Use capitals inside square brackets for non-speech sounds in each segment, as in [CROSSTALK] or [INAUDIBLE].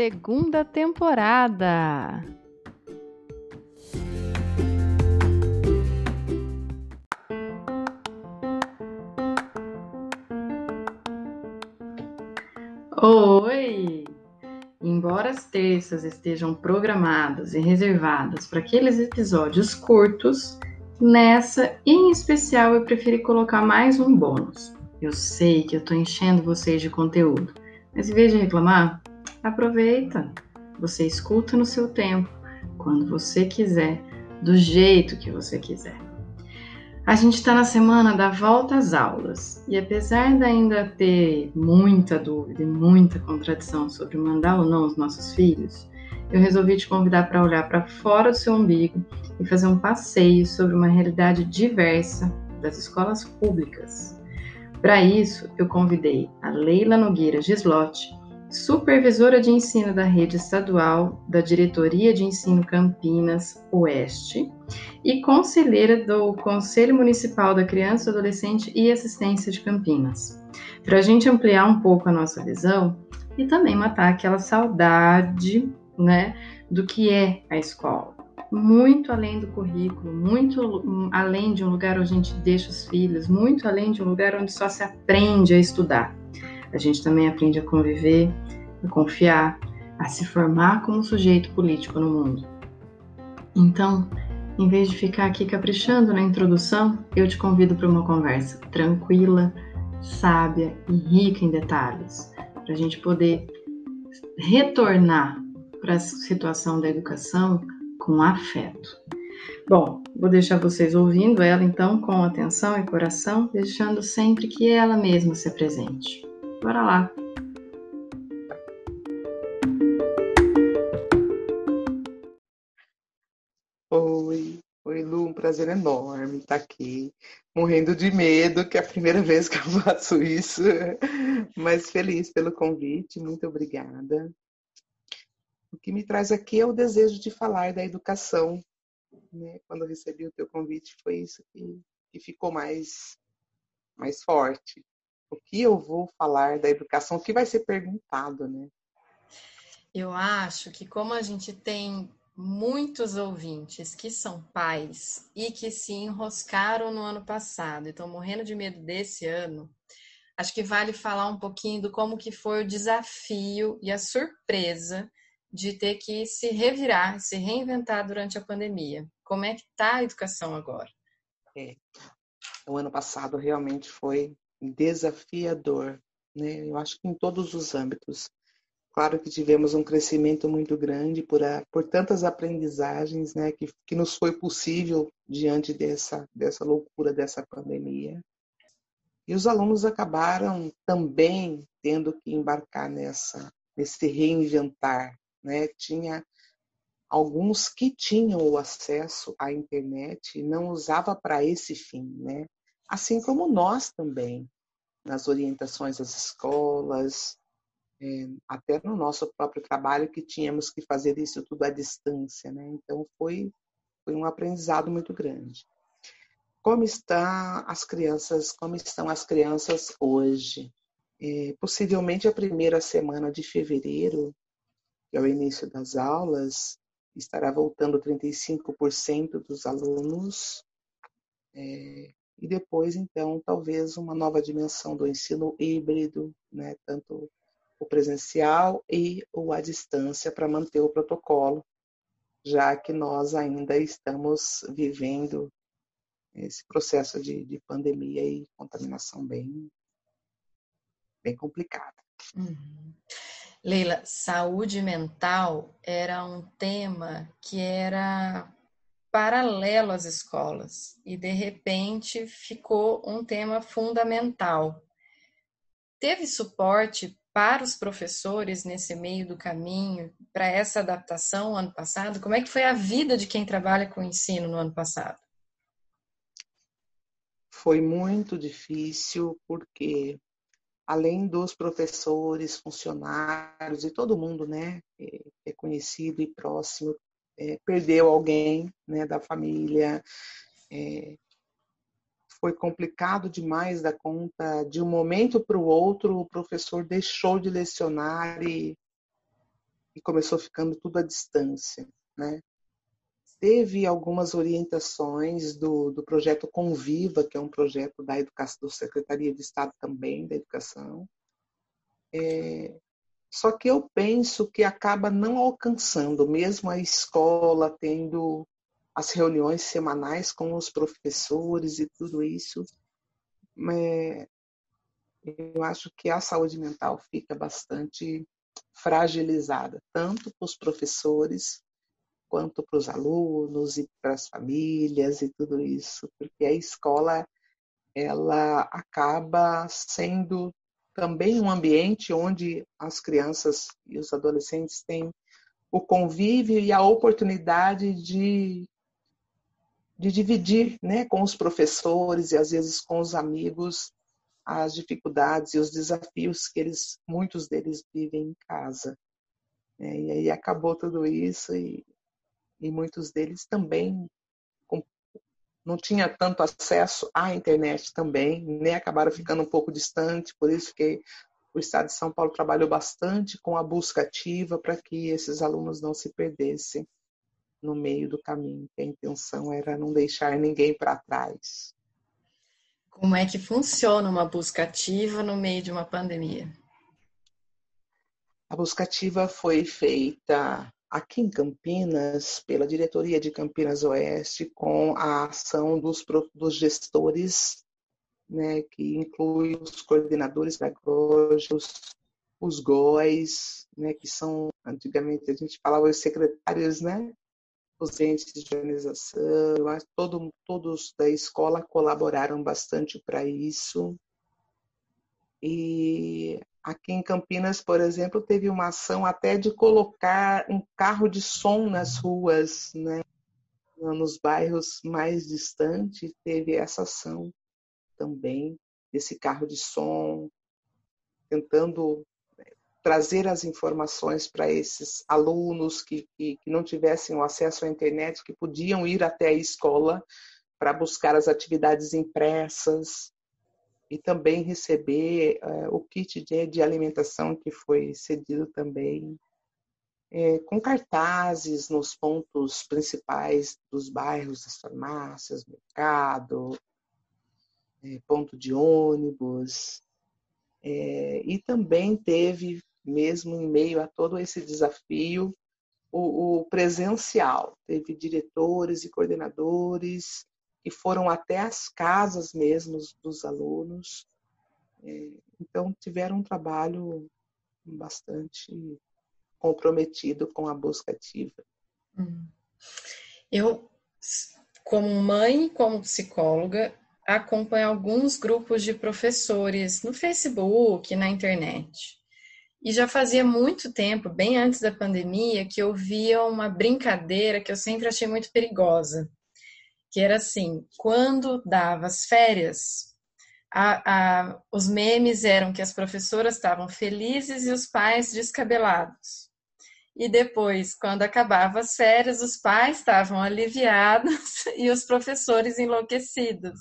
Segunda temporada. Oi! Embora as terças estejam programadas e reservadas para aqueles episódios curtos, nessa em especial eu preferi colocar mais um bônus. Eu sei que eu estou enchendo vocês de conteúdo, mas em vez de reclamar, Aproveita. Você escuta no seu tempo, quando você quiser, do jeito que você quiser. A gente está na semana da volta às aulas e apesar de ainda ter muita dúvida e muita contradição sobre mandar ou não os nossos filhos, eu resolvi te convidar para olhar para fora do seu umbigo e fazer um passeio sobre uma realidade diversa das escolas públicas. Para isso, eu convidei a Leila Nogueira Gislotti, supervisora de ensino da rede estadual da Diretoria de Ensino Campinas Oeste e conselheira do Conselho Municipal da Criança, Adolescente e Assistência de Campinas. Para a gente ampliar um pouco a nossa visão e também matar aquela saudade, né, do que é a escola. Muito além do currículo, muito além de um lugar onde a gente deixa os filhos, muito além de um lugar onde só se aprende a estudar a gente também aprende a conviver, a confiar, a se formar como sujeito político no mundo. Então, em vez de ficar aqui caprichando na introdução, eu te convido para uma conversa tranquila, sábia e rica em detalhes, para a gente poder retornar para a situação da educação com afeto. Bom, vou deixar vocês ouvindo ela então com atenção e coração, deixando sempre que ela mesma se apresente. Bora lá! Oi, oi Lu, um prazer enorme estar aqui, morrendo de medo, que é a primeira vez que eu [LAUGHS] faço isso, mas feliz pelo convite, muito obrigada. O que me traz aqui é o desejo de falar da educação. Né? Quando eu recebi o teu convite, foi isso que, que ficou mais, mais forte o que eu vou falar da educação, o que vai ser perguntado, né? Eu acho que como a gente tem muitos ouvintes que são pais e que se enroscaram no ano passado e estão morrendo de medo desse ano, acho que vale falar um pouquinho do como que foi o desafio e a surpresa de ter que se revirar, se reinventar durante a pandemia. Como é que está a educação agora? É. O ano passado realmente foi desafiador, né? Eu acho que em todos os âmbitos. Claro que tivemos um crescimento muito grande por, a, por tantas aprendizagens, né, que, que nos foi possível diante dessa, dessa loucura dessa pandemia. E os alunos acabaram também tendo que embarcar nessa, nesse reinventar, né? Tinha alguns que tinham o acesso à internet e não usava para esse fim, né? Assim como nós também, nas orientações às escolas, é, até no nosso próprio trabalho, que tínhamos que fazer isso tudo à distância. Né? Então, foi, foi um aprendizado muito grande. Como estão as crianças, como estão as crianças hoje? É, possivelmente a primeira semana de fevereiro, que é o início das aulas, estará voltando 35% dos alunos é, e depois, então, talvez uma nova dimensão do ensino híbrido, né, tanto o presencial e o à distância para manter o protocolo, já que nós ainda estamos vivendo esse processo de, de pandemia e contaminação bem, bem complicada. Uhum. Leila, saúde mental era um tema que era paralelo às escolas e de repente ficou um tema fundamental. teve suporte para os professores nesse meio do caminho, para essa adaptação ano passado? Como é que foi a vida de quem trabalha com ensino no ano passado? Foi muito difícil, porque além dos professores, funcionários e todo mundo, né, que é conhecido e próximo, é, perdeu alguém, né, da família, é, foi complicado demais da conta. De um momento para o outro, o professor deixou de lecionar e, e começou ficando tudo à distância, né? Teve algumas orientações do, do projeto Conviva, que é um projeto da educação, da Secretaria de Estado também da Educação. É, só que eu penso que acaba não alcançando, mesmo a escola tendo as reuniões semanais com os professores e tudo isso, é, eu acho que a saúde mental fica bastante fragilizada, tanto para os professores quanto para os alunos e para as famílias e tudo isso, porque a escola ela acaba sendo também um ambiente onde as crianças e os adolescentes têm o convívio e a oportunidade de de dividir né, com os professores e às vezes com os amigos as dificuldades e os desafios que eles, muitos deles vivem em casa. É, e aí acabou tudo isso e, e muitos deles também não tinha tanto acesso à internet também, né? acabaram ficando um pouco distante, por isso que o Estado de São Paulo trabalhou bastante com a busca ativa para que esses alunos não se perdessem no meio do caminho, a intenção era não deixar ninguém para trás. Como é que funciona uma busca ativa no meio de uma pandemia? A busca ativa foi feita aqui em Campinas, pela diretoria de Campinas Oeste, com a ação dos, dos gestores, né, que inclui os coordenadores pedagógicos, os GOIs, né, que são, antigamente a gente falava os secretários, né, os entes de organização, todo, todos da escola colaboraram bastante para isso. E aqui em Campinas, por exemplo, teve uma ação até de colocar um carro de som nas ruas, né? nos bairros mais distantes, teve essa ação também, desse carro de som, tentando trazer as informações para esses alunos que, que, que, não tivessem o acesso à internet, que podiam ir até a escola para buscar as atividades impressas e também receber uh, o kit de, de, alimentação que foi cedido também, é, com cartazes nos pontos principais dos bairros, das farmácias, mercado, é, ponto de ônibus, é, e também teve mesmo em meio a todo esse desafio, o, o presencial. Teve diretores e coordenadores que foram até as casas mesmo dos alunos. É, então, tiveram um trabalho bastante comprometido com a busca ativa. Hum. Eu, como mãe, como psicóloga, acompanho alguns grupos de professores no Facebook, na internet. E já fazia muito tempo, bem antes da pandemia, que eu via uma brincadeira que eu sempre achei muito perigosa. Que era assim, quando dava as férias, a, a, os memes eram que as professoras estavam felizes e os pais descabelados. E depois, quando acabava as férias, os pais estavam aliviados [LAUGHS] e os professores enlouquecidos.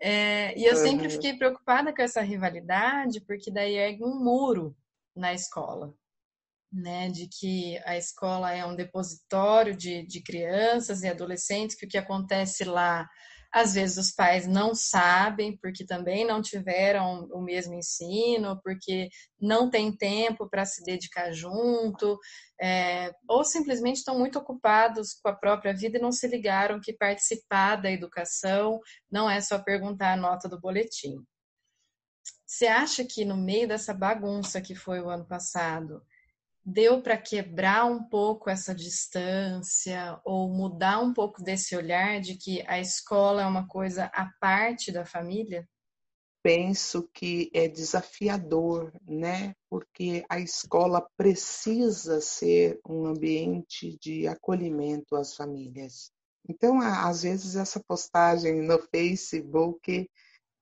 É, e eu sempre fiquei preocupada com essa rivalidade, porque daí ergue um muro na escola, né? De que a escola é um depositório de, de crianças e adolescentes, que o que acontece lá às vezes os pais não sabem, porque também não tiveram o mesmo ensino, porque não tem tempo para se dedicar junto, é, ou simplesmente estão muito ocupados com a própria vida e não se ligaram que participar da educação não é só perguntar a nota do boletim. Você acha que no meio dessa bagunça que foi o ano passado, deu para quebrar um pouco essa distância ou mudar um pouco desse olhar de que a escola é uma coisa à parte da família? penso que é desafiador, né? Porque a escola precisa ser um ambiente de acolhimento às famílias. Então, às vezes essa postagem no Facebook,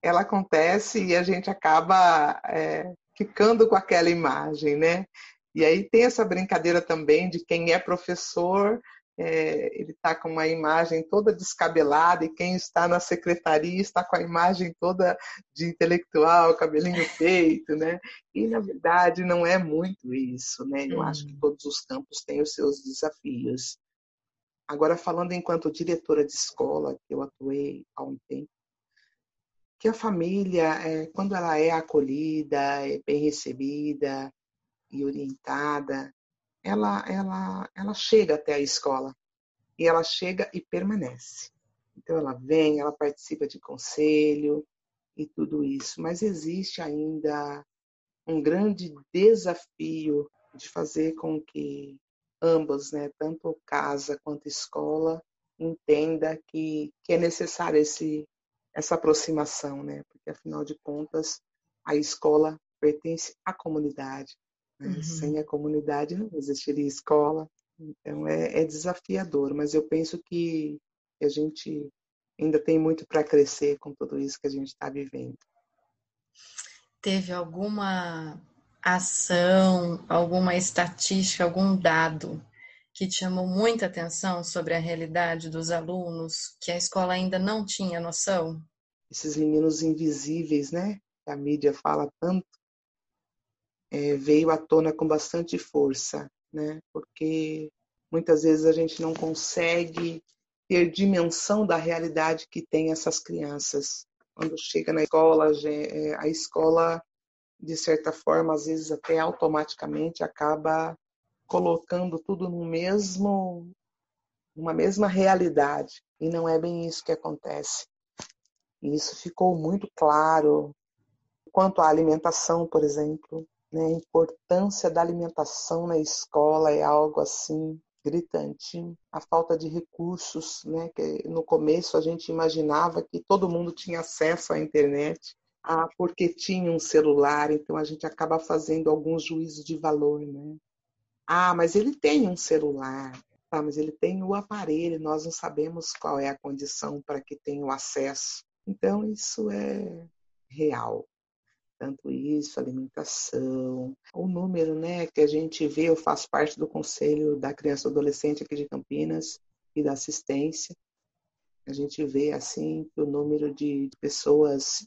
ela acontece e a gente acaba é, ficando com aquela imagem, né? E aí tem essa brincadeira também de quem é professor é, ele está com uma imagem toda descabelada e quem está na secretaria está com a imagem toda de intelectual, cabelinho [LAUGHS] feito, né? E na verdade não é muito isso, né? Eu acho que uhum. todos os campos têm os seus desafios. Agora falando enquanto diretora de escola, que eu atuei há um tempo, que a família, é, quando ela é acolhida, é bem recebida e orientada, ela, ela, ela chega até a escola e ela chega e permanece. Então ela vem, ela participa de conselho e tudo isso, mas existe ainda um grande desafio de fazer com que ambos, né, tanto casa quanto escola, entenda que, que é necessário esse, essa aproximação, né, porque afinal de contas a escola pertence à comunidade? Uhum. Sem a comunidade não existiria escola. Então é, é desafiador, mas eu penso que a gente ainda tem muito para crescer com tudo isso que a gente está vivendo. Teve alguma ação, alguma estatística, algum dado que te chamou muita atenção sobre a realidade dos alunos que a escola ainda não tinha noção? Esses meninos invisíveis, né? Que a mídia fala tanto, é, veio à tona com bastante força, né? Porque muitas vezes a gente não consegue ter dimensão da realidade que tem essas crianças. Quando chega na escola, é, a escola, de certa forma, às vezes até automaticamente acaba colocando tudo no mesmo, uma mesma realidade. E não é bem isso que acontece. E isso ficou muito claro quanto à alimentação, por exemplo. Né? A importância da alimentação na escola é algo assim gritante. A falta de recursos, né? Que no começo a gente imaginava que todo mundo tinha acesso à internet. Ah, porque tinha um celular, então a gente acaba fazendo alguns juízos de valor, né? Ah, mas ele tem um celular. Tá, mas ele tem o aparelho, nós não sabemos qual é a condição para que tenha o acesso. Então, isso é real tanto isso, alimentação, o número, né, que a gente vê, eu faço parte do Conselho da Criança e Adolescente aqui de Campinas e da assistência. A gente vê, assim, que o número de pessoas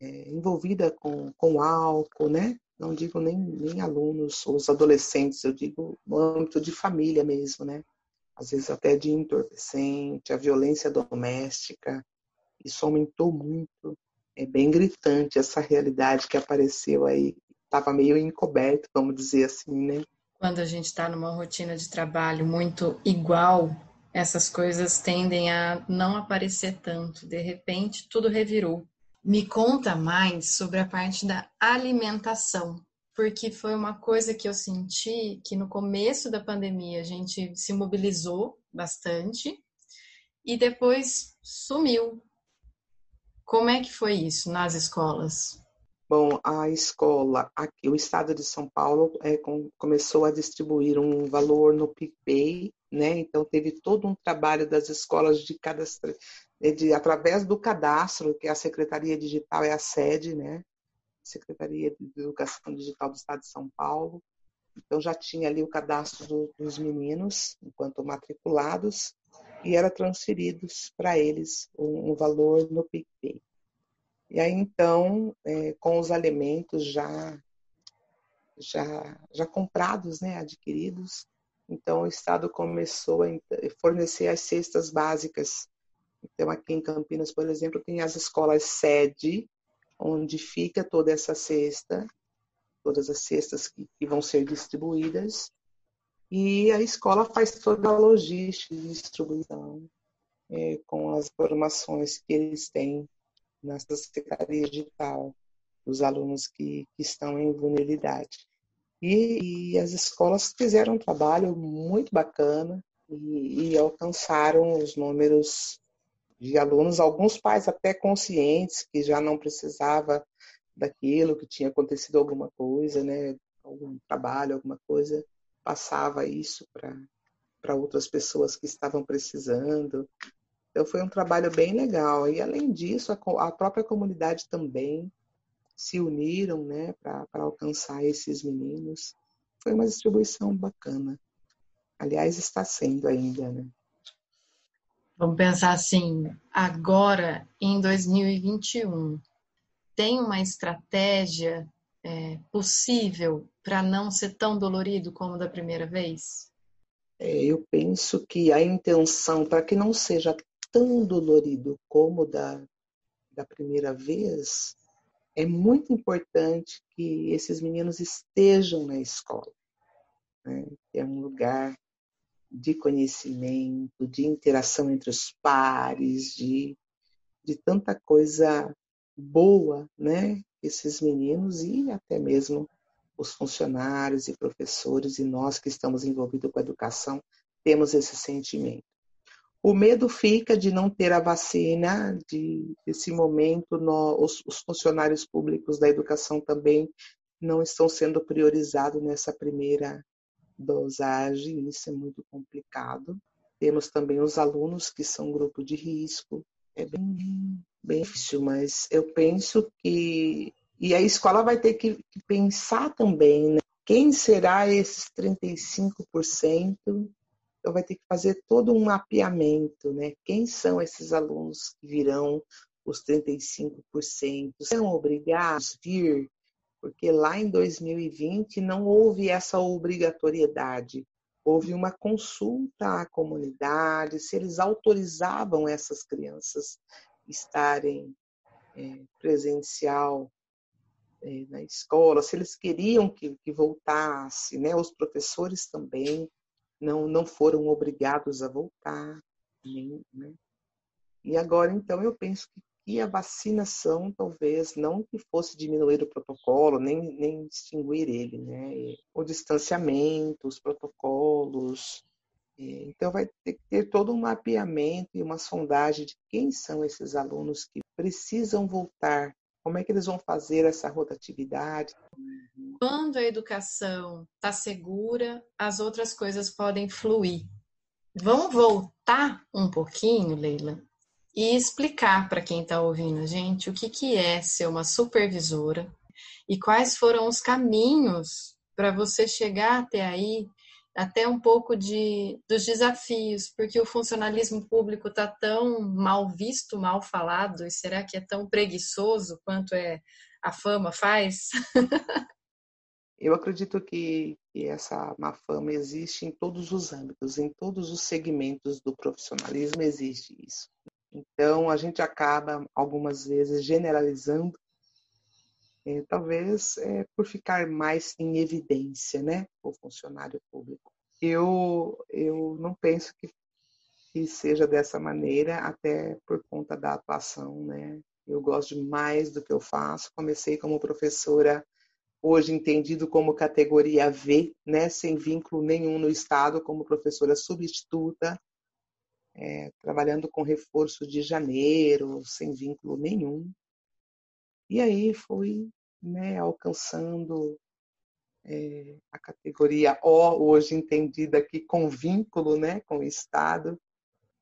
é, envolvidas com, com álcool, né, não digo nem, nem alunos os adolescentes, eu digo no âmbito de família mesmo, né, às vezes até de entorpecente, a violência doméstica, isso aumentou muito é bem gritante essa realidade que apareceu aí. Estava meio encoberto, vamos dizer assim, né? Quando a gente está numa rotina de trabalho muito igual, essas coisas tendem a não aparecer tanto. De repente, tudo revirou. Me conta mais sobre a parte da alimentação, porque foi uma coisa que eu senti que no começo da pandemia a gente se mobilizou bastante e depois sumiu. Como é que foi isso nas escolas? Bom, a escola, aqui, o estado de São Paulo é, com, começou a distribuir um valor no PicPay, né? Então teve todo um trabalho das escolas de cadastro, de, através do cadastro, que a Secretaria Digital é a sede, né? Secretaria de Educação Digital do Estado de São Paulo. Então já tinha ali o cadastro do, dos meninos enquanto matriculados e era transferidos para eles um, um, valor no PicPay. E aí então, é, com os alimentos já já já comprados, né, adquiridos, então o Estado começou a fornecer as cestas básicas. Então aqui em Campinas, por exemplo, tem as escolas sede, onde fica toda essa cesta, todas as cestas que, que vão ser distribuídas, e a escola faz toda a logística de distribuição é, com as informações que eles têm nessa secretaria digital dos alunos que, que estão em vulnerabilidade. E, e, as escolas fizeram um trabalho muito bacana e, e alcançaram os números de alunos, alguns pais até conscientes que já não precisava daquilo, que tinha acontecido alguma coisa, né, algum trabalho, alguma coisa, passava isso para outras pessoas que estavam precisando. Então foi um trabalho bem legal. E além disso, a, a própria comunidade também se uniram né, para alcançar esses meninos. Foi uma distribuição bacana. Aliás, está sendo ainda, né? Vamos pensar assim, agora em 2021, tem uma estratégia é, possível para não ser tão dolorido como da primeira vez? É, eu penso que a intenção para que não seja tão dolorido como da, da primeira vez, é muito importante que esses meninos estejam na escola. Né? É um lugar de conhecimento, de interação entre os pares, de, de tanta coisa boa, né? Esses meninos e até mesmo os funcionários e professores e nós que estamos envolvidos com a educação temos esse sentimento. O medo fica de não ter a vacina, de esse momento os, os funcionários públicos da educação também não estão sendo priorizados nessa primeira dosagem, isso é muito complicado. Temos também os alunos que são grupo de risco, é bem, bem difícil, mas eu penso que. E a escola vai ter que, pensar também, né? Quem será esses 35%? Então vai ter que fazer todo um mapeamento, né? Quem são esses alunos que virão os 35%? São obrigados a vir porque lá em 2020 não houve essa obrigatoriedade. Houve uma consulta à comunidade, se eles autorizavam essas crianças estarem é, presencial é, na escola, se eles queriam que, que voltasse, né? Os professores também não, não foram obrigados a voltar. né? E agora, então, eu penso que e a vacinação talvez não que fosse diminuir o protocolo, nem, nem extinguir ele, né? O distanciamento, os protocolos. Então vai ter que ter todo um mapeamento e uma sondagem de quem são esses alunos que precisam voltar, como é que eles vão fazer essa rotatividade. Quando a educação está segura, as outras coisas podem fluir. Vamos voltar um pouquinho, Leila, e explicar para quem está ouvindo a gente o que, que é ser uma supervisora e quais foram os caminhos para você chegar até aí, até um pouco de, dos desafios, porque o funcionalismo público está tão mal visto, mal falado, e será que é tão preguiçoso quanto é a fama faz? [LAUGHS] Eu acredito que, que, essa má fama existe em todos os âmbitos, em todos os segmentos do profissionalismo existe isso. Então, a gente acaba, algumas vezes, generalizando, é, talvez é, por ficar mais em evidência, né, o funcionário público. Eu, eu não penso que, que seja dessa maneira, até por conta da atuação, né. Eu gosto demais do que eu faço. Comecei como professora, hoje entendido como categoria V, né, sem vínculo nenhum no Estado, como professora substituta é, trabalhando com reforço de janeiro, sem vínculo nenhum. E aí fui né, alcançando é, a categoria O, hoje entendida aqui com vínculo né, com o Estado,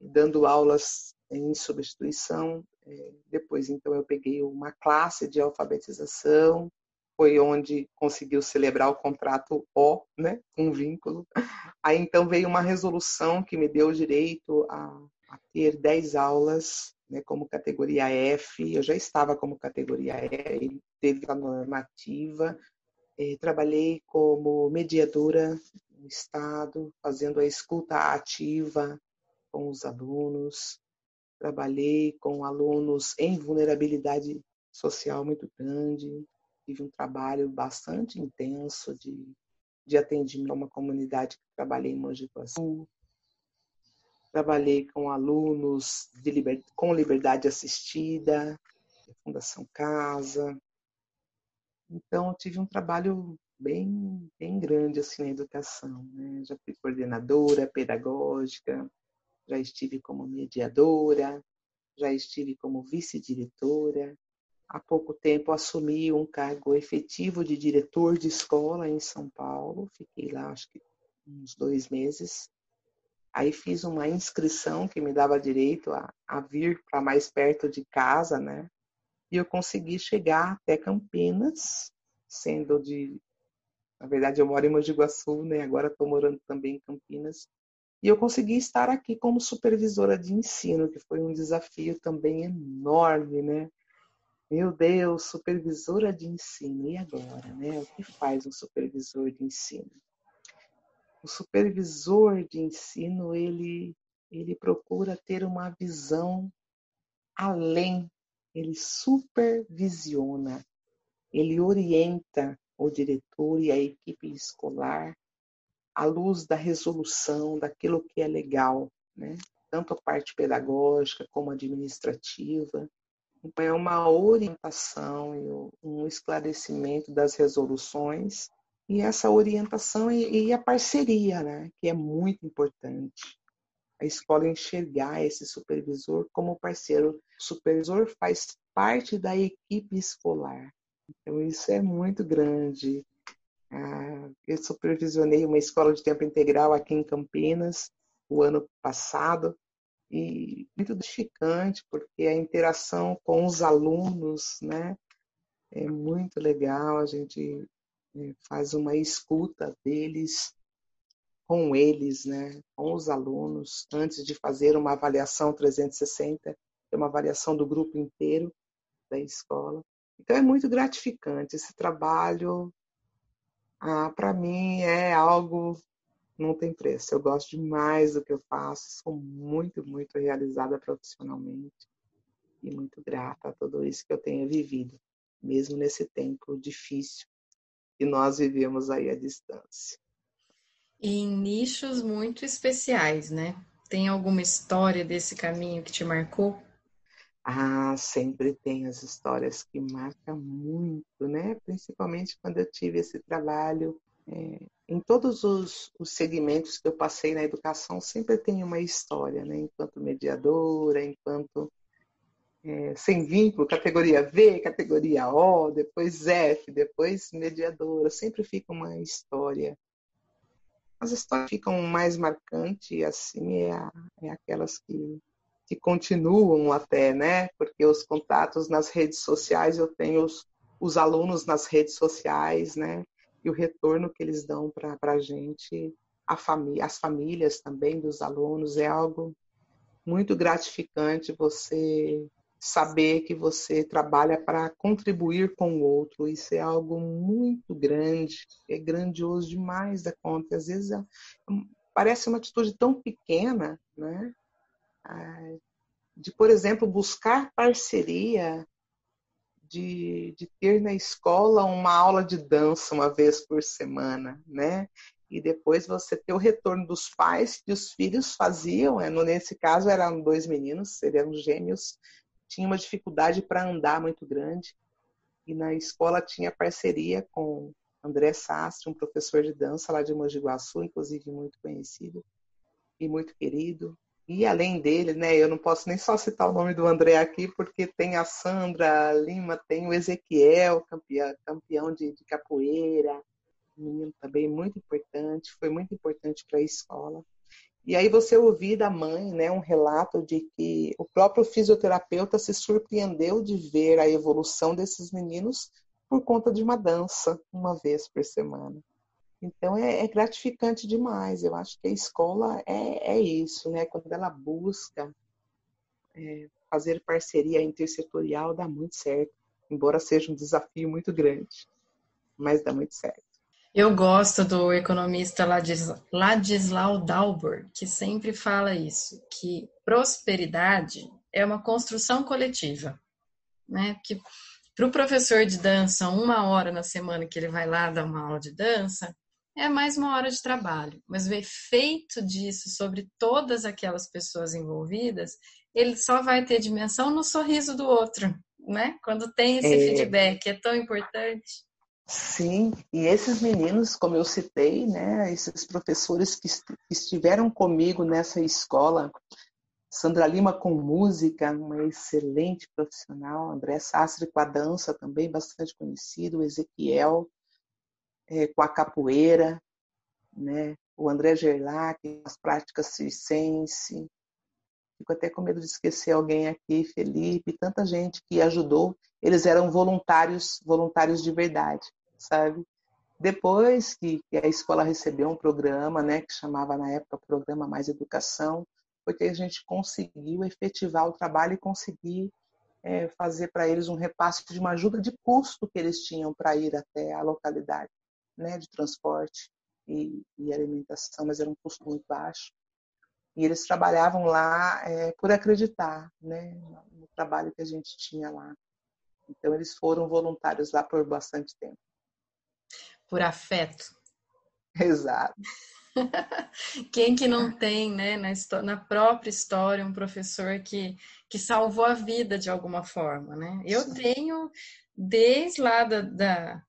dando aulas em substituição. É, depois, então, eu peguei uma classe de alfabetização, foi onde conseguiu celebrar o contrato O, né, um vínculo. Aí então veio uma resolução que me deu o direito a, a ter 10 aulas né, como categoria F. Eu já estava como categoria E, teve a normativa. Eh, trabalhei como mediadora no Estado, fazendo a escuta ativa com os alunos. Trabalhei com alunos em vulnerabilidade social muito grande, tive um trabalho bastante intenso de, de atendimento a uma comunidade que trabalhei em Mogi Guaçu. Trabalhei com alunos de liber, com liberdade assistida, Fundação Casa. Então, tive um trabalho bem, bem grande assim na educação. Né? Já fui coordenadora pedagógica, já estive como mediadora, já estive como vice-diretora. Há pouco tempo assumi um cargo efetivo de diretor de escola em São Paulo. Fiquei lá, acho que uns dois meses. Aí fiz uma inscrição que me dava direito a, a vir para mais perto de casa, né? E eu consegui chegar até Campinas, sendo de. Na verdade, eu moro em Mogi Guaçu, né? Agora estou morando também em Campinas. E eu consegui estar aqui como supervisora de ensino, que foi um desafio também enorme, né? Meu Deus, supervisora de ensino, e agora, né? O que faz um supervisor de ensino? O supervisor de ensino, ele, ele procura ter uma visão além, ele supervisiona, ele orienta o diretor e a equipe escolar à luz da resolução daquilo que é legal, né? tanto a parte pedagógica como administrativa. É uma orientação e um esclarecimento das resoluções e essa orientação e, a parceria, né? que é muito importante. A escola enxergar esse supervisor como parceiro. O supervisor faz parte da equipe escolar. Então, isso é muito grande. Ah, eu supervisionei uma escola de tempo integral aqui em Campinas o ano passado e muito edificante porque a interação com os alunos, né, é muito legal. A gente é, faz uma escuta deles com eles, né, com os alunos, antes de fazer uma avaliação 360, é uma avaliação do grupo inteiro da escola. Então é muito gratificante esse trabalho ah, para mim é algo não tem preço. Eu gosto demais do que eu faço, sou muito, muito realizada profissionalmente e muito grata a tudo isso que eu tenho vivido, mesmo nesse tempo difícil que nós vivemos aí à distância. Em nichos muito especiais, né? Tem alguma história desse caminho que te marcou? Ah, sempre tem as histórias que marcam muito, né? Principalmente quando eu tive esse trabalho. É, em todos os, os, segmentos que eu passei na educação, sempre tem uma história, né? Enquanto mediadora, enquanto é, sem vínculo, categoria V, categoria O, depois F, depois mediadora, sempre fica uma história. As histórias ficam mais marcantes, assim, é, é aquelas que que continuam até, né? Porque os contatos nas redes sociais, eu tenho os, os alunos nas redes sociais, né? E o retorno que eles dão para a gente, a família, as famílias também dos alunos, é algo muito gratificante você saber que você trabalha para contribuir com o outro. Isso é algo muito grande, é grandioso demais da conta. Às vezes é, parece uma atitude tão pequena, né? de, por exemplo, buscar parceria, de, de ter na escola uma aula de dança uma vez por semana, né? E depois você ter o retorno dos pais que os filhos faziam, é, nesse caso eram dois meninos, seriam gêmeos, tinha uma dificuldade para andar muito grande. E na escola tinha parceria com André Sastre, um professor de dança lá de Mogi Guaçu, inclusive muito conhecido e muito querido. E além dele, né, eu não posso nem só citar o nome do André aqui, porque tem a Sandra Lima, tem o Ezequiel, campeão, campeão de, de capoeira, menino também muito importante, foi muito importante para a escola. E aí você ouvir da mãe, né, um relato de que o próprio fisioterapeuta se surpreendeu de ver a evolução desses meninos por conta de uma dança uma vez por semana. Então é, é, gratificante demais. Eu acho que a escola é, é isso, né? Quando ela busca é, fazer parceria intersetorial, dá muito certo, embora seja um desafio muito grande, mas dá muito certo. Eu gosto do economista Ladislau Dalbor, que sempre fala isso, que prosperidade é uma construção coletiva, né? Que para o professor de dança, uma hora na semana que ele vai lá dar uma aula de dança, é mais uma hora de trabalho, mas o efeito disso sobre todas aquelas pessoas envolvidas, ele só vai ter dimensão no sorriso do outro, né? Quando tem esse é... feedback, é tão importante. Sim, e esses meninos, como eu citei, né, esses professores que estiveram comigo nessa escola, Sandra Lima com música, uma excelente profissional. André Sastre com a dança também, bastante conhecido. O Ezequiel é, com a capoeira, né? o André Gerlach as práticas circense. Fico até com medo de esquecer alguém aqui, Felipe, tanta gente que ajudou. Eles eram voluntários, voluntários de verdade, sabe? Depois que, a escola recebeu um programa, né, que chamava na época Programa Mais Educação, foi que a gente conseguiu efetivar o trabalho e conseguir é, fazer para eles um repasse de uma ajuda de custo que eles tinham para ir até a localidade, né, de transporte e, e, alimentação, mas era um custo muito baixo. E eles trabalhavam lá é, por acreditar, né, no trabalho que a gente tinha lá. Então eles foram voluntários lá por bastante tempo por afeto. Exato. [LAUGHS] Quem que não tem, né, na, na, própria história, um professor que, que salvou a vida de alguma forma, né? Eu Sim. tenho, desde lá da, da,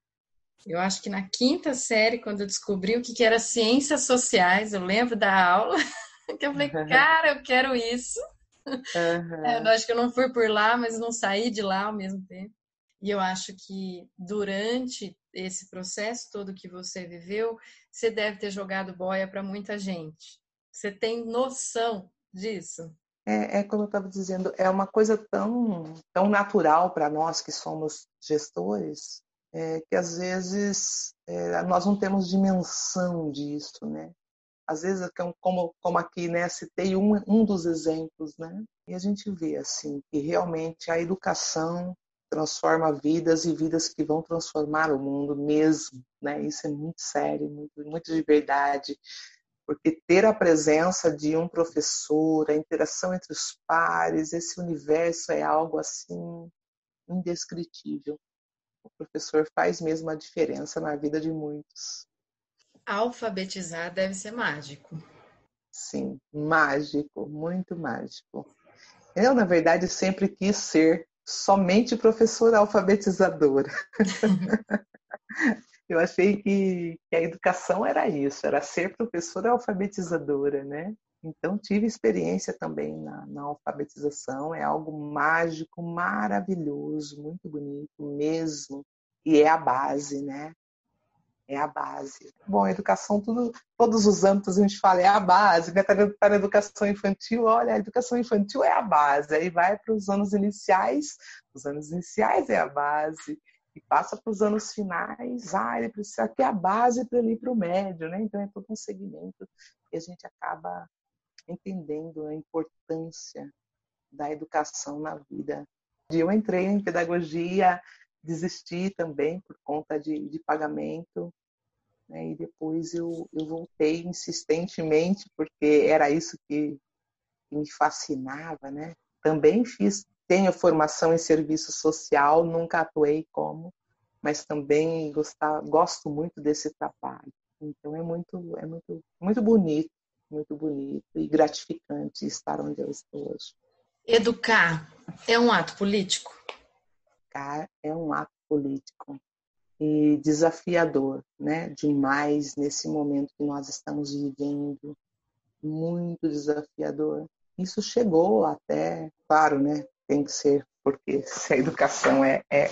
eu acho que na quinta série, quando eu descobri o que, era ciências sociais, eu lembro da aula, [LAUGHS] que eu falei, cara, eu quero isso. Uhum. É, eu acho que eu não fui por lá, mas não saí de lá ao mesmo tempo. E eu acho que durante esse processo todo que você viveu, você deve ter jogado boia para muita gente. Você tem noção disso? É, é como eu estava dizendo, é uma coisa tão, tão natural para nós que somos gestores, é, que às vezes é, nós não temos dimensão disso, né? Às vezes, é como, como aqui, né, citei um, um dos exemplos, né? E a gente vê, assim, que realmente a educação transforma vidas e vidas que vão transformar o mundo mesmo, né? Isso é muito sério, muito, muito de verdade, porque ter a presença de um professor, a interação entre os pares, esse universo é algo assim indescritível. O professor faz mesmo a diferença na vida de muitos. Alfabetizar deve ser mágico. Sim, mágico, muito mágico. Eu, na verdade, sempre quis ser somente professora alfabetizadora. [LAUGHS] Eu achei que, que, a educação era isso, era ser professora alfabetizadora, né? Então tive experiência também na, na alfabetização, é algo mágico, maravilhoso, muito bonito mesmo, e é a base, né? é a base. Bom, educação, tudo, todos os âmbitos a gente fala é a base, né? Tá para a educação infantil, olha, a educação infantil é a base, aí vai para os anos iniciais, os anos iniciais é a base, e passa para os anos finais, ah, ele precisa ter a base para ele ir para o médio, né? Então é todo um segmento que a gente acaba entendendo a importância da educação na vida. Eu entrei em pedagogia desisti também por conta de, de pagamento. Né? E depois eu, eu voltei insistentemente, porque era isso que, que me fascinava. Né? Também fiz, tenho formação em serviço social, nunca atuei como, mas também gostar, gosto muito desse trabalho. Então é muito, é muito, muito bonito, muito bonito e gratificante estar onde eu estou hoje. Educar é um ato político? é um ato político e desafiador, né? Demais nesse momento que nós estamos vivendo, muito desafiador. Isso chegou até, claro, né? Tem que ser, porque [LAUGHS] se a educação é, é,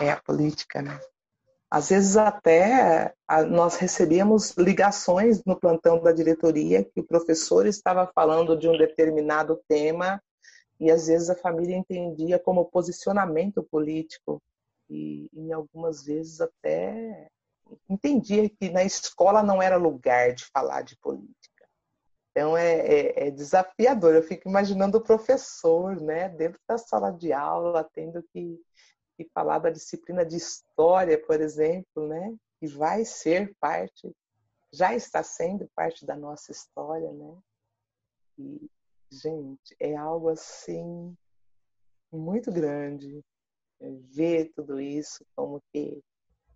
é a política, né? Às vezes até nós recebíamos ligações no plantão da diretoria que o professor estava falando de um determinado tema e às vezes a família entendia como posicionamento político e em algumas vezes até entendia que na escola não era lugar de falar de política. Então é, é, é desafiador. Eu fico imaginando o professor, né, dentro da sala de aula, tendo que, que falar da disciplina de história, por exemplo, né, que vai ser parte, já está sendo parte da nossa história, né? E, gente, é algo assim muito grande é, ver tudo isso, como que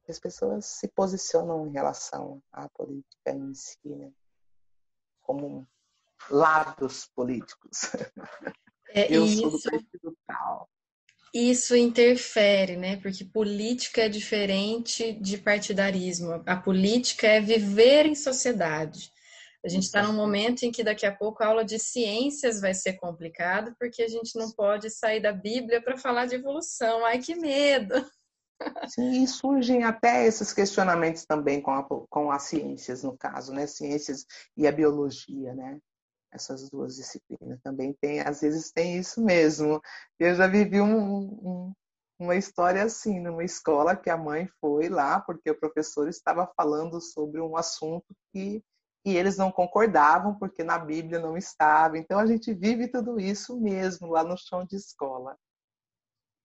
as pessoas se posicionam em relação à política em si, né? como lados políticos. É, [LAUGHS] Eu isso, sou do partido tal. Isso interfere, né? Porque política é diferente de partidarismo. A política é viver em sociedade. A gente está num momento em que daqui a pouco a aula de ciências vai ser complicado, porque a gente não pode sair da Bíblia para falar de evolução. Ai, que medo! Sim, e surgem até esses questionamentos também com, a, com as ciências, no caso, né? Ciências e a biologia, né? Essas duas disciplinas também tem, às vezes tem isso mesmo. Eu já vivi um, um, uma história assim, numa escola que a mãe foi lá porque o professor estava falando sobre um assunto que, que eles não concordavam porque na Bíblia não estava. Então a gente vive tudo isso mesmo lá no chão de escola.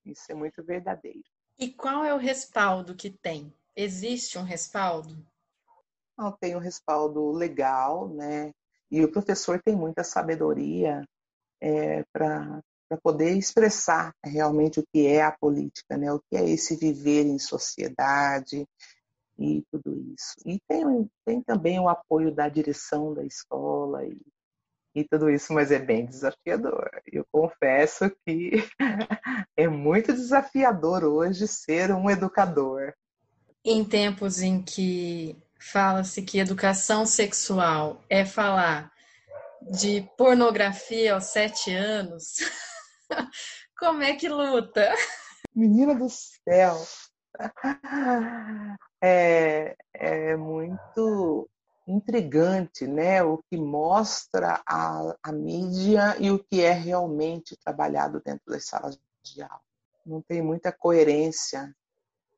Isso é muito verdadeiro. E qual é o respaldo que tem? Existe um respaldo? Não, tem um respaldo legal, né? E o professor tem muita sabedoria é, para poder expressar realmente o que é a política, né? O que é esse viver em sociedade e tudo isso. E tem, tem também o apoio da direção da escola e e tudo isso, mas é bem desafiador. Eu confesso que [LAUGHS] é muito desafiador hoje ser um educador. Em tempos em que fala-se que educação sexual é falar de pornografia aos sete anos, [LAUGHS] como é que luta? Menina do céu! É, é muito intrigante, né? O que mostra a, a mídia e o que é realmente trabalhado dentro das salas de aula. Não tem muita coerência,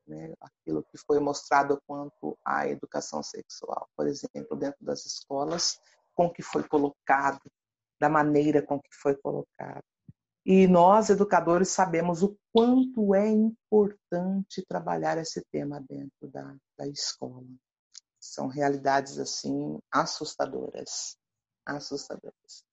né? Aquilo que foi mostrado quanto à educação sexual, por exemplo, dentro das escolas, com que foi colocado, da maneira com que foi colocado. E nós, educadores, sabemos o quanto é importante trabalhar esse tema dentro da, da escola. São realidades assim assustadoras, assustadoras.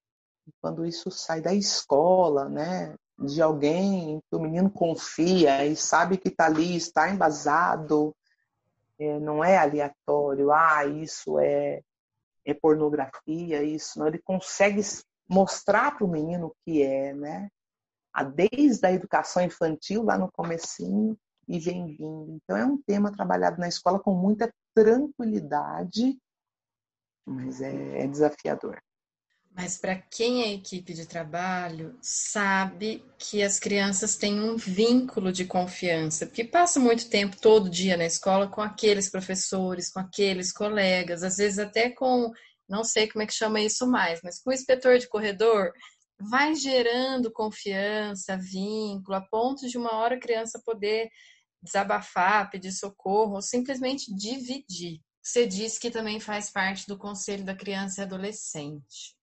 E quando isso sai da escola, né, de alguém que o menino confia e sabe que está ali, está embasado, é, não é aleatório, ah, isso é, é pornografia, isso não. Ele consegue mostrar para o menino o que é, né? Desde a educação infantil, lá no comecinho, e vem vindo. Então é um tema trabalhado na escola com muita tranquilidade, mas é, é desafiador. Mas para quem é equipe de trabalho, sabe que as crianças têm um vínculo de confiança, porque passa muito tempo todo dia na escola com aqueles professores, com aqueles colegas, às vezes até com, não sei como é que chama isso mais, mas com o inspetor de corredor, vai gerando confiança, vínculo, a ponto de uma hora a criança poder desabafar, pedir socorro, ou simplesmente dividir. Você disse que também faz parte do Conselho da Criança e Adolescente.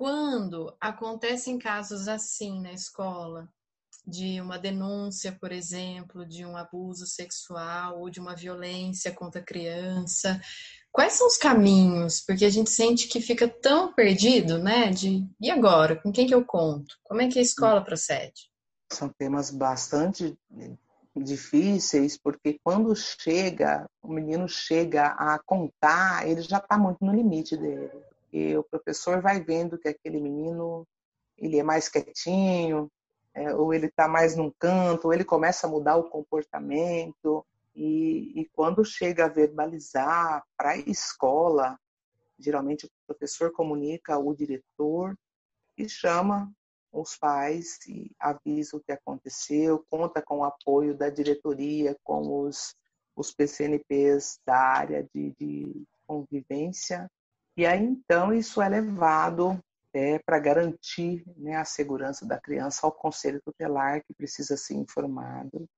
Quando acontecem casos assim na escola, de uma denúncia, por exemplo, de um abuso sexual ou de uma violência contra a criança, quais são os caminhos? Porque a gente sente que fica tão perdido, né? De e agora? Com quem que eu conto? Como é que a escola procede? São temas bastante difíceis, porque quando chega, o menino chega a contar, ele já está muito no limite dele. E o professor vai vendo que aquele menino ele é mais quietinho, é, ou ele está mais num canto, ou ele começa a mudar o comportamento. E, e quando chega a verbalizar para a escola, geralmente o professor comunica ao diretor e chama os pais e avisa o que aconteceu, conta com o apoio da diretoria, com os, os PCNPs da área de, de convivência. E aí, então, isso é levado é, para garantir né, a segurança da criança ao conselho tutelar, que precisa ser informado.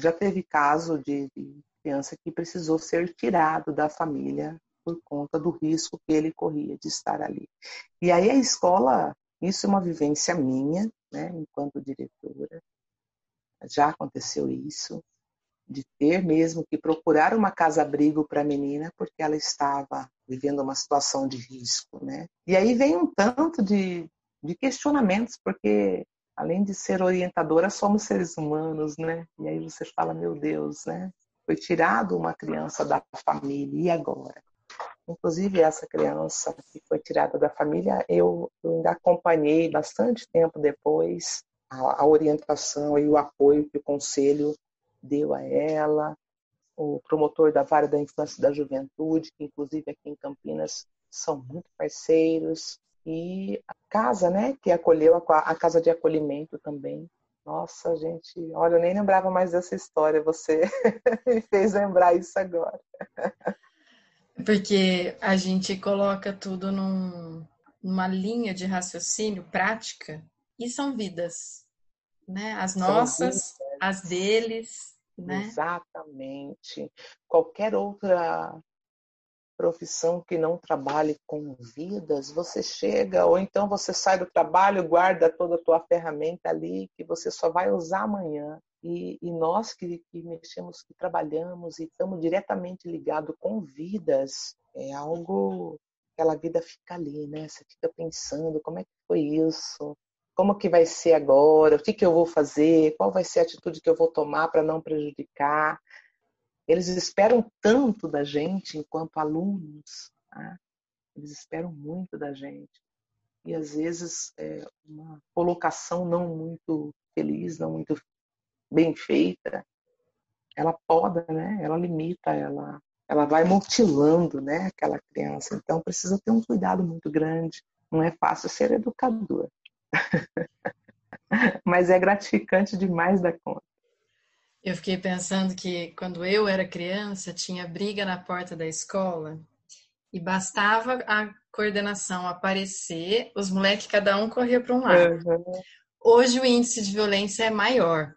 Já teve caso de, de criança que precisou ser tirado da família por conta do risco que ele corria de estar ali. E aí a escola isso é uma vivência minha, né, enquanto diretora. Já aconteceu isso, de ter mesmo que procurar uma casa-abrigo para a menina porque ela estava vivendo uma situação de risco, né? E aí vem um tanto de, de questionamentos, porque além de ser orientadora, somos seres humanos, né? E aí você fala, meu Deus, né? Foi tirado uma criança da família, e agora? Inclusive, essa criança que foi tirada da família, eu, eu ainda acompanhei bastante tempo depois a, a, orientação e o apoio que o conselho deu a ela, o promotor da Vara da Infância e da Juventude, que inclusive aqui em Campinas são muito parceiros. E a casa, né, que acolheu, a casa de acolhimento também. Nossa, gente, olha, eu nem lembrava mais dessa história, você [LAUGHS] me fez lembrar isso agora. Porque a gente coloca tudo num, numa linha de raciocínio prática e são vidas, né? As nossas, as deles, né? Exatamente. Qualquer outra profissão que não trabalhe com vidas, você chega, ou então você sai do trabalho, guarda toda a tua ferramenta ali, que você só vai usar amanhã. E, e nós que, que, mexemos, que trabalhamos e estamos diretamente ligados com vidas, é algo, aquela vida fica ali, né? Você fica pensando, como é que foi isso? Como que vai ser agora? O que, que eu vou fazer? Qual vai ser a atitude que eu vou tomar para não prejudicar? Eles esperam tanto da gente enquanto alunos, né? eles esperam muito da gente. E às vezes é uma colocação não muito feliz, não muito bem feita, ela poda, né? Ela limita, ela, ela vai mutilando, né? Aquela criança. Então precisa ter um cuidado muito grande. Não é fácil ser educador, [LAUGHS] mas é gratificante demais da conta. Eu fiquei pensando que quando eu era criança tinha briga na porta da escola e bastava a coordenação aparecer, os moleques cada um corria para um lado. Uhum. Hoje o índice de violência é maior.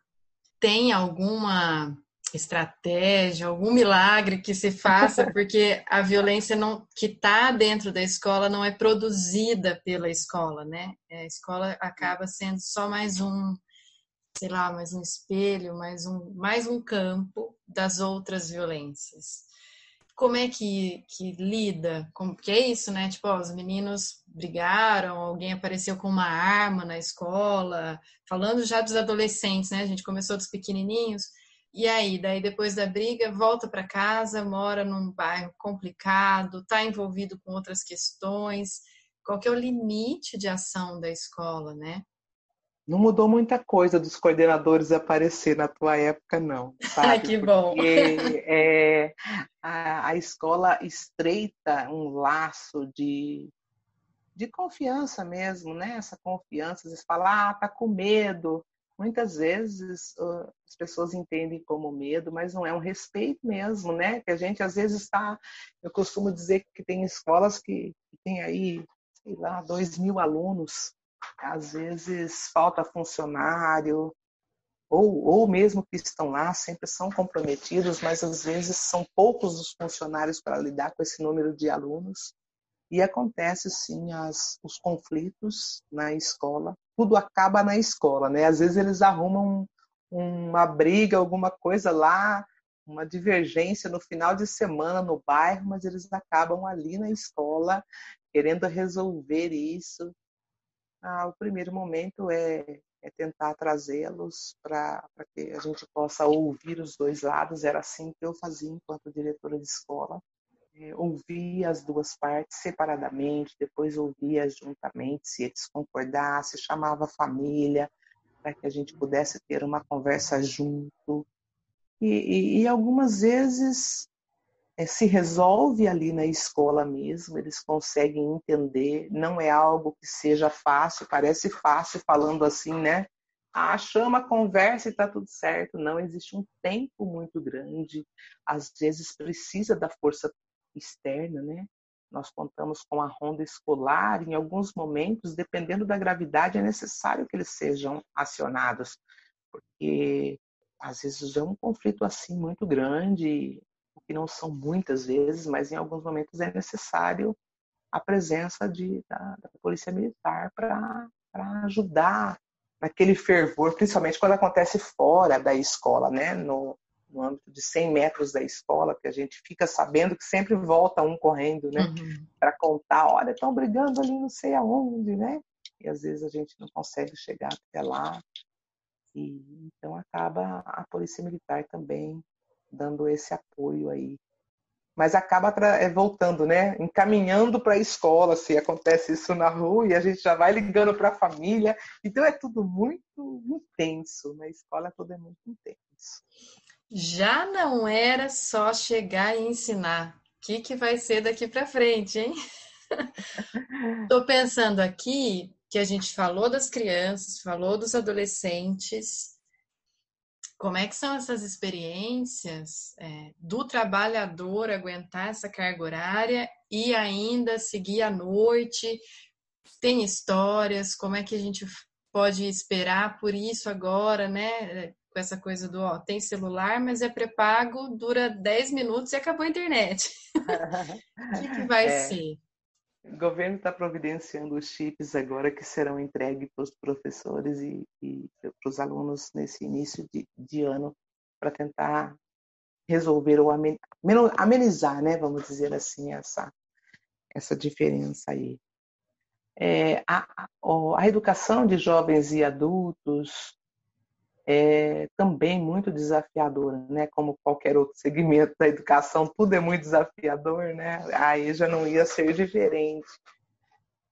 Tem alguma estratégia, algum milagre que se faça, [LAUGHS] porque a violência não, que está dentro da escola não é produzida pela escola, né? A escola acaba sendo só mais um sei lá, mais um espelho, mais um, mais um campo das outras violências. Como é que, que lida? Como, porque é isso, né? Tipo, ó, os meninos brigaram, alguém apareceu com uma arma na escola, falando já dos adolescentes, né? A gente começou dos pequenininhos. E aí, daí depois da briga, volta para casa, mora num bairro complicado, está envolvido com outras questões. Qual que é o limite de ação da escola, né? Não mudou muita coisa dos coordenadores aparecer na tua época, não. [LAUGHS] Sabe? que bom! Porque, é, a, a escola estreita um laço de, de confiança mesmo, né? Essa confiança, às vezes fala, ah, tá com medo. Muitas vezes as pessoas entendem como medo, mas não é um respeito mesmo, né? Que a gente às vezes está. Eu costumo dizer que tem escolas que, que tem aí, sei lá, dois mil alunos às vezes falta funcionário, ou, ou mesmo que estão lá, sempre são comprometidos, mas às vezes são poucos os funcionários para lidar com esse número de alunos. E acontece sim as, os conflitos na escola. Tudo acaba na escola, né? Às vezes eles arrumam uma briga, alguma coisa lá, uma divergência no final de semana no bairro, mas eles acabam ali na escola querendo resolver isso ah, o primeiro momento é, é tentar trazê-los para que a gente possa ouvir os dois lados. Era assim que eu fazia enquanto diretora de escola. É, ouvia as duas partes separadamente, depois ouvia juntamente, se eles concordassem, chamava a família para que a gente pudesse ter uma conversa junto. E, e, e algumas vezes é, se resolve ali na escola mesmo, eles conseguem entender, não é algo que seja fácil, parece fácil falando assim, né? Ah, chama, conversa e tá tudo certo. Não, existe um tempo muito grande, às vezes precisa da força externa, né? Nós contamos com a ronda escolar, em alguns momentos, dependendo da gravidade, é necessário que eles sejam acionados, porque às vezes é um conflito assim muito grande, que não são muitas vezes, mas em alguns momentos é necessário a presença de, da, da polícia militar para ajudar naquele fervor, principalmente quando acontece fora da escola, né? No, no âmbito de 100 metros da escola, que a gente fica sabendo que sempre volta um correndo, né? Uhum. Para contar, olha, estão brigando ali não sei aonde, né? E às vezes a gente não consegue chegar até lá. E então acaba a polícia militar também dando esse apoio aí. Mas acaba é, voltando, né? Encaminhando para a escola, se acontece isso na rua, e a gente já vai ligando para a família. Então é tudo muito intenso. Na escola tudo é muito intenso. Já não era só chegar e ensinar. O que, que vai ser daqui para frente, hein? [LAUGHS] Estou pensando aqui que a gente falou das crianças, falou dos adolescentes. Como é que são essas experiências é, do trabalhador aguentar essa carga horária e ainda seguir à noite? Tem histórias, como é que a gente pode esperar por isso agora, né? Com essa coisa do, ó, tem celular, mas é pré-pago, dura 10 minutos e acabou a internet. O [LAUGHS] que, que vai é. ser? O governo está providenciando os chips agora que serão entregues para os professores e, e para os alunos nesse início de, de ano para tentar resolver ou amenizar, né, vamos dizer assim, essa, essa diferença aí. É, a, a, a educação de jovens e adultos é também muito desafiadora, né? Como qualquer outro segmento da educação, tudo é muito desafiador, né? Aí já não ia ser diferente.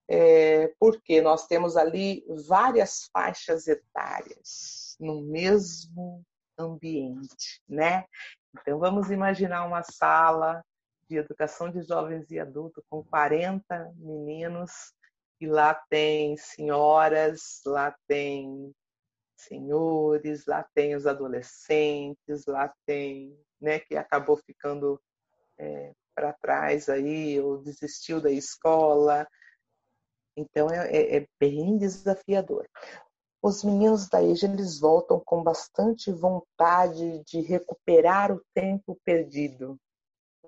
É, porque nós temos ali várias faixas etárias no mesmo ambiente, né? Então vamos imaginar uma sala de educação de jovens e adultos com 40 meninos e lá tem senhoras, lá tem senhores, lá tem os adolescentes, lá tem, né, que acabou ficando é, para trás aí, ou desistiu da escola. Então é, é, é bem desafiador. Os meninos da EJA, eles voltam com bastante vontade de recuperar o tempo perdido.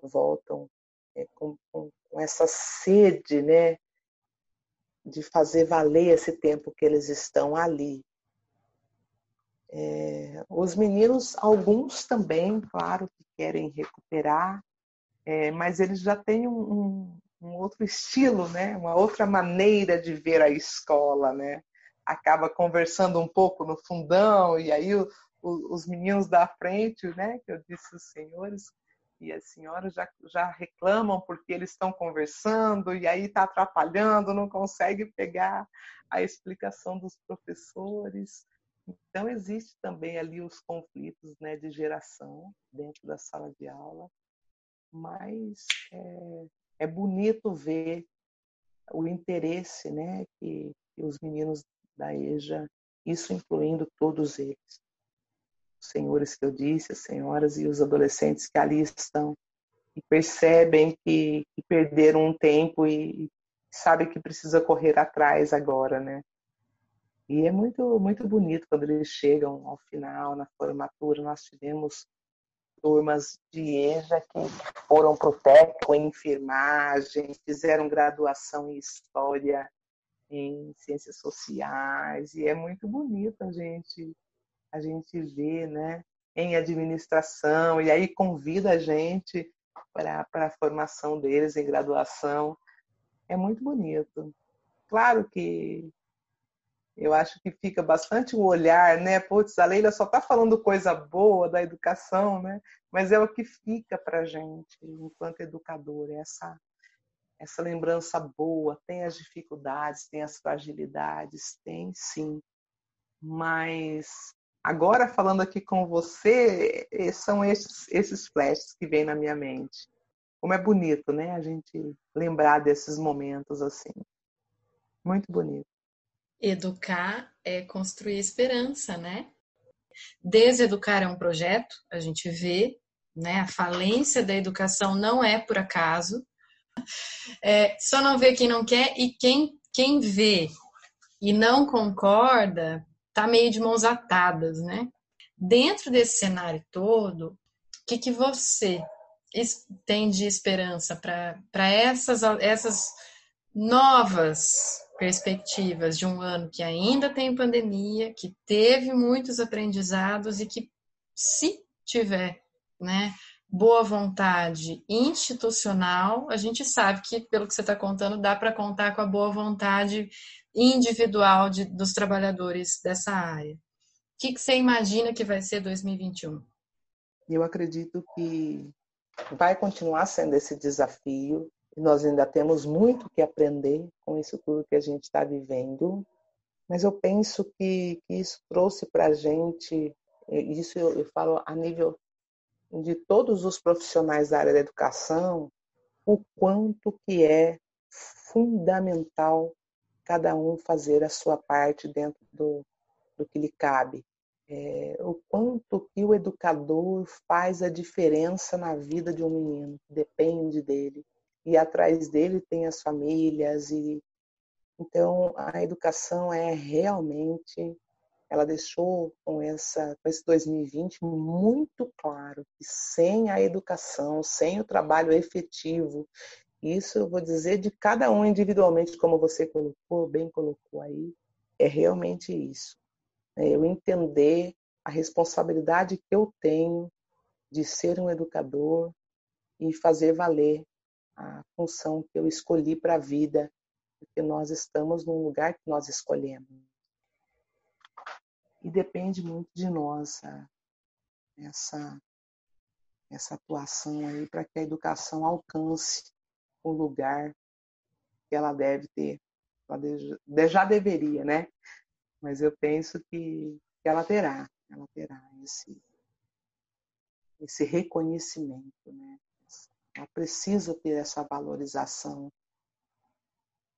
Voltam é, com, com, com essa sede, né, de fazer valer esse tempo que eles estão ali, é, os meninos, alguns também, claro, que querem recuperar, é, mas eles já têm um, um, outro estilo, né? uma outra maneira de ver a escola. Né? Acaba conversando um pouco no fundão, e aí o, o, os meninos da frente, né? que eu disse os senhores e as senhoras já, já reclamam porque eles estão conversando, e aí está atrapalhando, não consegue pegar a explicação dos professores. Então, existe também ali os conflitos né, de geração dentro da sala de aula, mas é, é bonito ver o interesse né, que, que os meninos da EJA, isso incluindo todos eles, os senhores que eu disse, as senhoras e os adolescentes que ali estão, e percebem que, que perderam um tempo e, e sabem que precisa correr atrás agora, né? E é muito, muito bonito quando eles chegam ao final, na formatura. Nós tivemos turmas de EJA que foram para o técnico em enfermagem, fizeram graduação em História, em Ciências Sociais, e é muito bonito a gente, a gente ver, né? Em administração, e aí convida a gente para a formação deles em graduação. É muito bonito. Claro que eu acho que fica bastante o olhar, né? Putz, a Leila só está falando coisa boa da educação, né? Mas é o que fica para gente, enquanto educador, é essa, essa lembrança boa. Tem as dificuldades, tem as fragilidades, tem sim. Mas agora, falando aqui com você, são esses, esses flashes que vêm na minha mente. Como é bonito, né? A gente lembrar desses momentos assim. Muito bonito. Educar é construir esperança, né? Deseducar é um projeto, a gente vê, né? A falência da educação não é por acaso. É, só não vê quem não quer e quem, quem vê e não concorda tá meio de mãos atadas, né? Dentro desse cenário todo, o que, que você tem de esperança para essas, essas novas perspectivas de um ano que ainda tem pandemia, que teve muitos aprendizados e que, se tiver né, boa vontade institucional, a gente sabe que, pelo que você está contando, dá para contar com a boa vontade individual de, dos trabalhadores dessa área. O que, que você imagina que vai ser 2021? Eu acredito que vai continuar sendo esse desafio nós ainda temos muito que aprender com isso tudo que a gente está vivendo, mas eu penso que, que isso trouxe para a gente, isso eu, eu falo a nível de todos os profissionais da área da educação, o quanto que é fundamental cada um fazer a sua parte dentro do, do que lhe cabe. É, o quanto que o educador faz a diferença na vida de um menino, depende dele. E atrás dele tem as famílias e então a educação é realmente ela deixou com essa com esse 2020 muito claro que sem a educação, sem o trabalho efetivo isso eu vou dizer de cada um individualmente, como você colocou, bem colocou aí, é realmente isso. É eu entender a responsabilidade que eu tenho de ser um educador e fazer valer a função que eu escolhi para a vida, porque nós estamos num lugar que nós escolhemos. E depende muito de nós essa, essa atuação aí para que a educação alcance o lugar que ela deve ter. Ela já deveria, né? Mas eu penso que, que ela terá, ela terá esse, esse reconhecimento, né? Ela precisa ter essa valorização,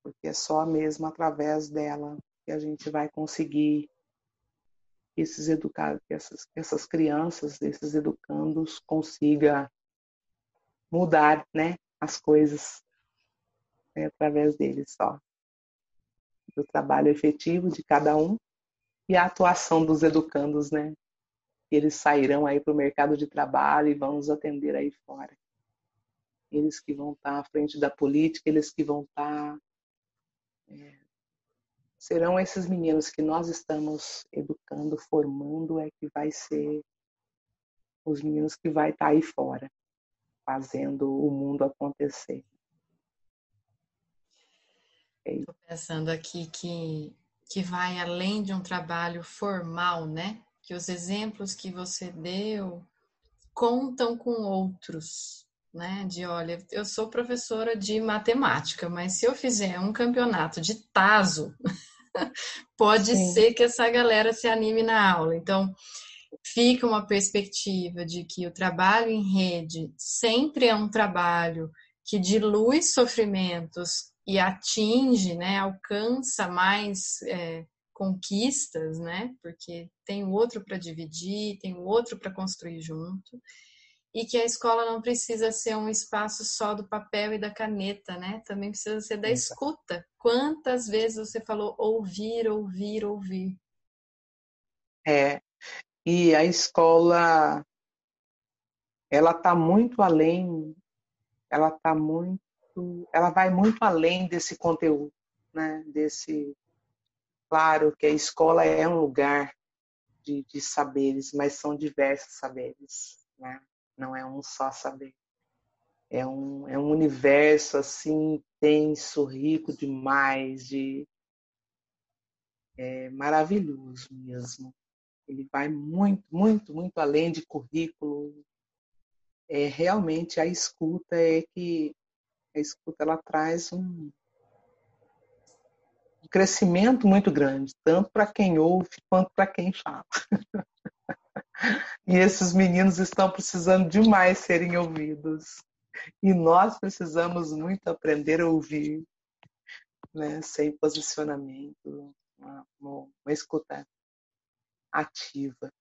porque é só mesmo através dela que a gente vai conseguir que esses educados, que essas, que essas crianças, esses educandos consiga mudar, né? as coisas né, através deles só. Do trabalho efetivo de cada um e a atuação dos educandos, né? Eles sairão aí para o mercado de trabalho e vão nos atender aí fora. Eles que vão estar à frente da política, eles que vão estar. É, serão esses meninos que nós estamos educando, formando, é que vai ser os meninos que vai estar aí fora fazendo o mundo acontecer. Estou pensando aqui que, que vai além de um trabalho formal, né? Que os exemplos que você deu contam com outros, né? De olha, eu sou professora de matemática, mas se eu fizer um campeonato de taso, [LAUGHS] pode Sim. ser que essa galera se anime na aula. Então, fica uma perspectiva de que o trabalho em rede sempre é um trabalho que dilui sofrimentos e atinge, né, alcança mais é, conquistas, né, porque tem o outro para dividir, tem o outro para construir junto, e que a escola não precisa ser um espaço só do papel e da caneta, né, também precisa ser da escuta. Quantas vezes você falou ouvir, ouvir, ouvir? É, e a escola ela está muito além, ela está muito, ela vai muito além desse conteúdo, né? Desse, claro que a escola é um lugar de, de saberes, mas são diversos saberes, né? Não é um só saber. É um, é um universo assim intenso, rico demais, de é maravilhoso mesmo. Ele vai muito, muito, muito além de currículo. É, realmente a escuta é que a escuta ela traz um, um crescimento muito grande, tanto para quem ouve quanto para quem fala. [LAUGHS] e esses meninos estão precisando demais serem ouvidos. E nós precisamos muito aprender a ouvir, né, sem posicionamento, uma, uma, escuta ativa.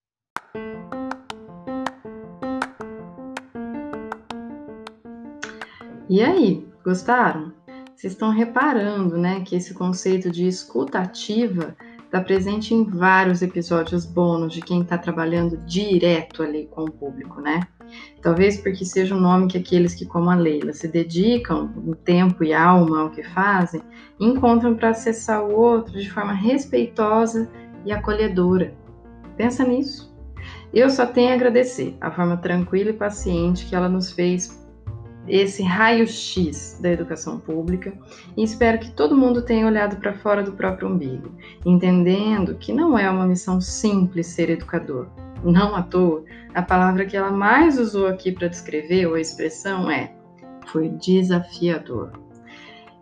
E aí, gostaram? Vocês estão reparando, né, que esse conceito de escuta ativa está presente em vários episódios bônus de quem está trabalhando direto ali com o público, né? Talvez porque seja um nome que aqueles que, como a Leila, se dedicam o tempo e alma ao que fazem, encontram para acessar o outro de forma respeitosa e acolhedora. Pensa nisso. Eu só tenho a agradecer a forma tranquila e paciente que ela nos fez esse raio-x da educação pública e espero que todo mundo tenha olhado para fora do próprio umbigo, entendendo que não é uma missão simples ser educador. Não à toa, a palavra que ela mais usou aqui para descrever ou a expressão é foi desafiador.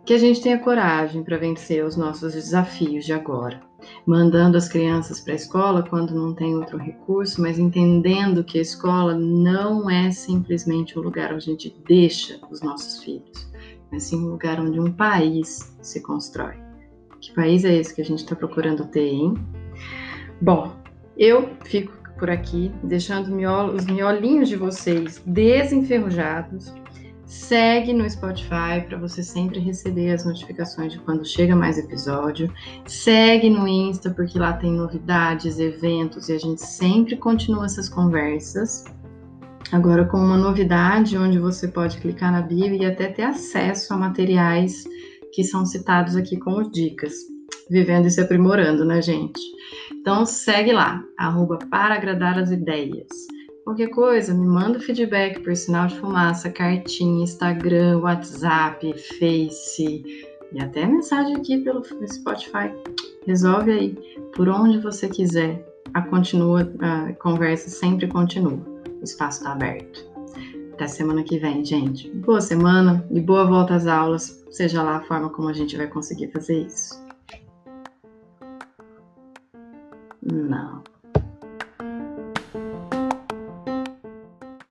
Que a gente tenha coragem para vencer os nossos desafios de agora mandando as crianças para a escola quando não tem outro recurso, mas entendendo que a escola não é simplesmente o lugar onde a gente deixa os nossos filhos. mas sim um lugar onde um país se constrói. Que país é esse que a gente está procurando ter, hein? Bom, eu fico por aqui, deixando os miolinhos de vocês desenferrujados. Segue no Spotify para você sempre receber as notificações de quando chega mais episódio. Segue no Insta, porque lá tem novidades, eventos e a gente sempre continua essas conversas. Agora com uma novidade onde você pode clicar na bio e até ter acesso a materiais que são citados aqui como dicas. Vivendo e se aprimorando, né, gente? Então segue lá, arroba para agradar as ideias. Qualquer coisa, me manda feedback por sinal de fumaça, cartinha, Instagram, WhatsApp, Face e até mensagem aqui pelo Spotify. Resolve aí, por onde você quiser. A, continua, a conversa sempre continua. O espaço está aberto. Até semana que vem, gente. Boa semana e boa volta às aulas, seja lá a forma como a gente vai conseguir fazer isso. Não.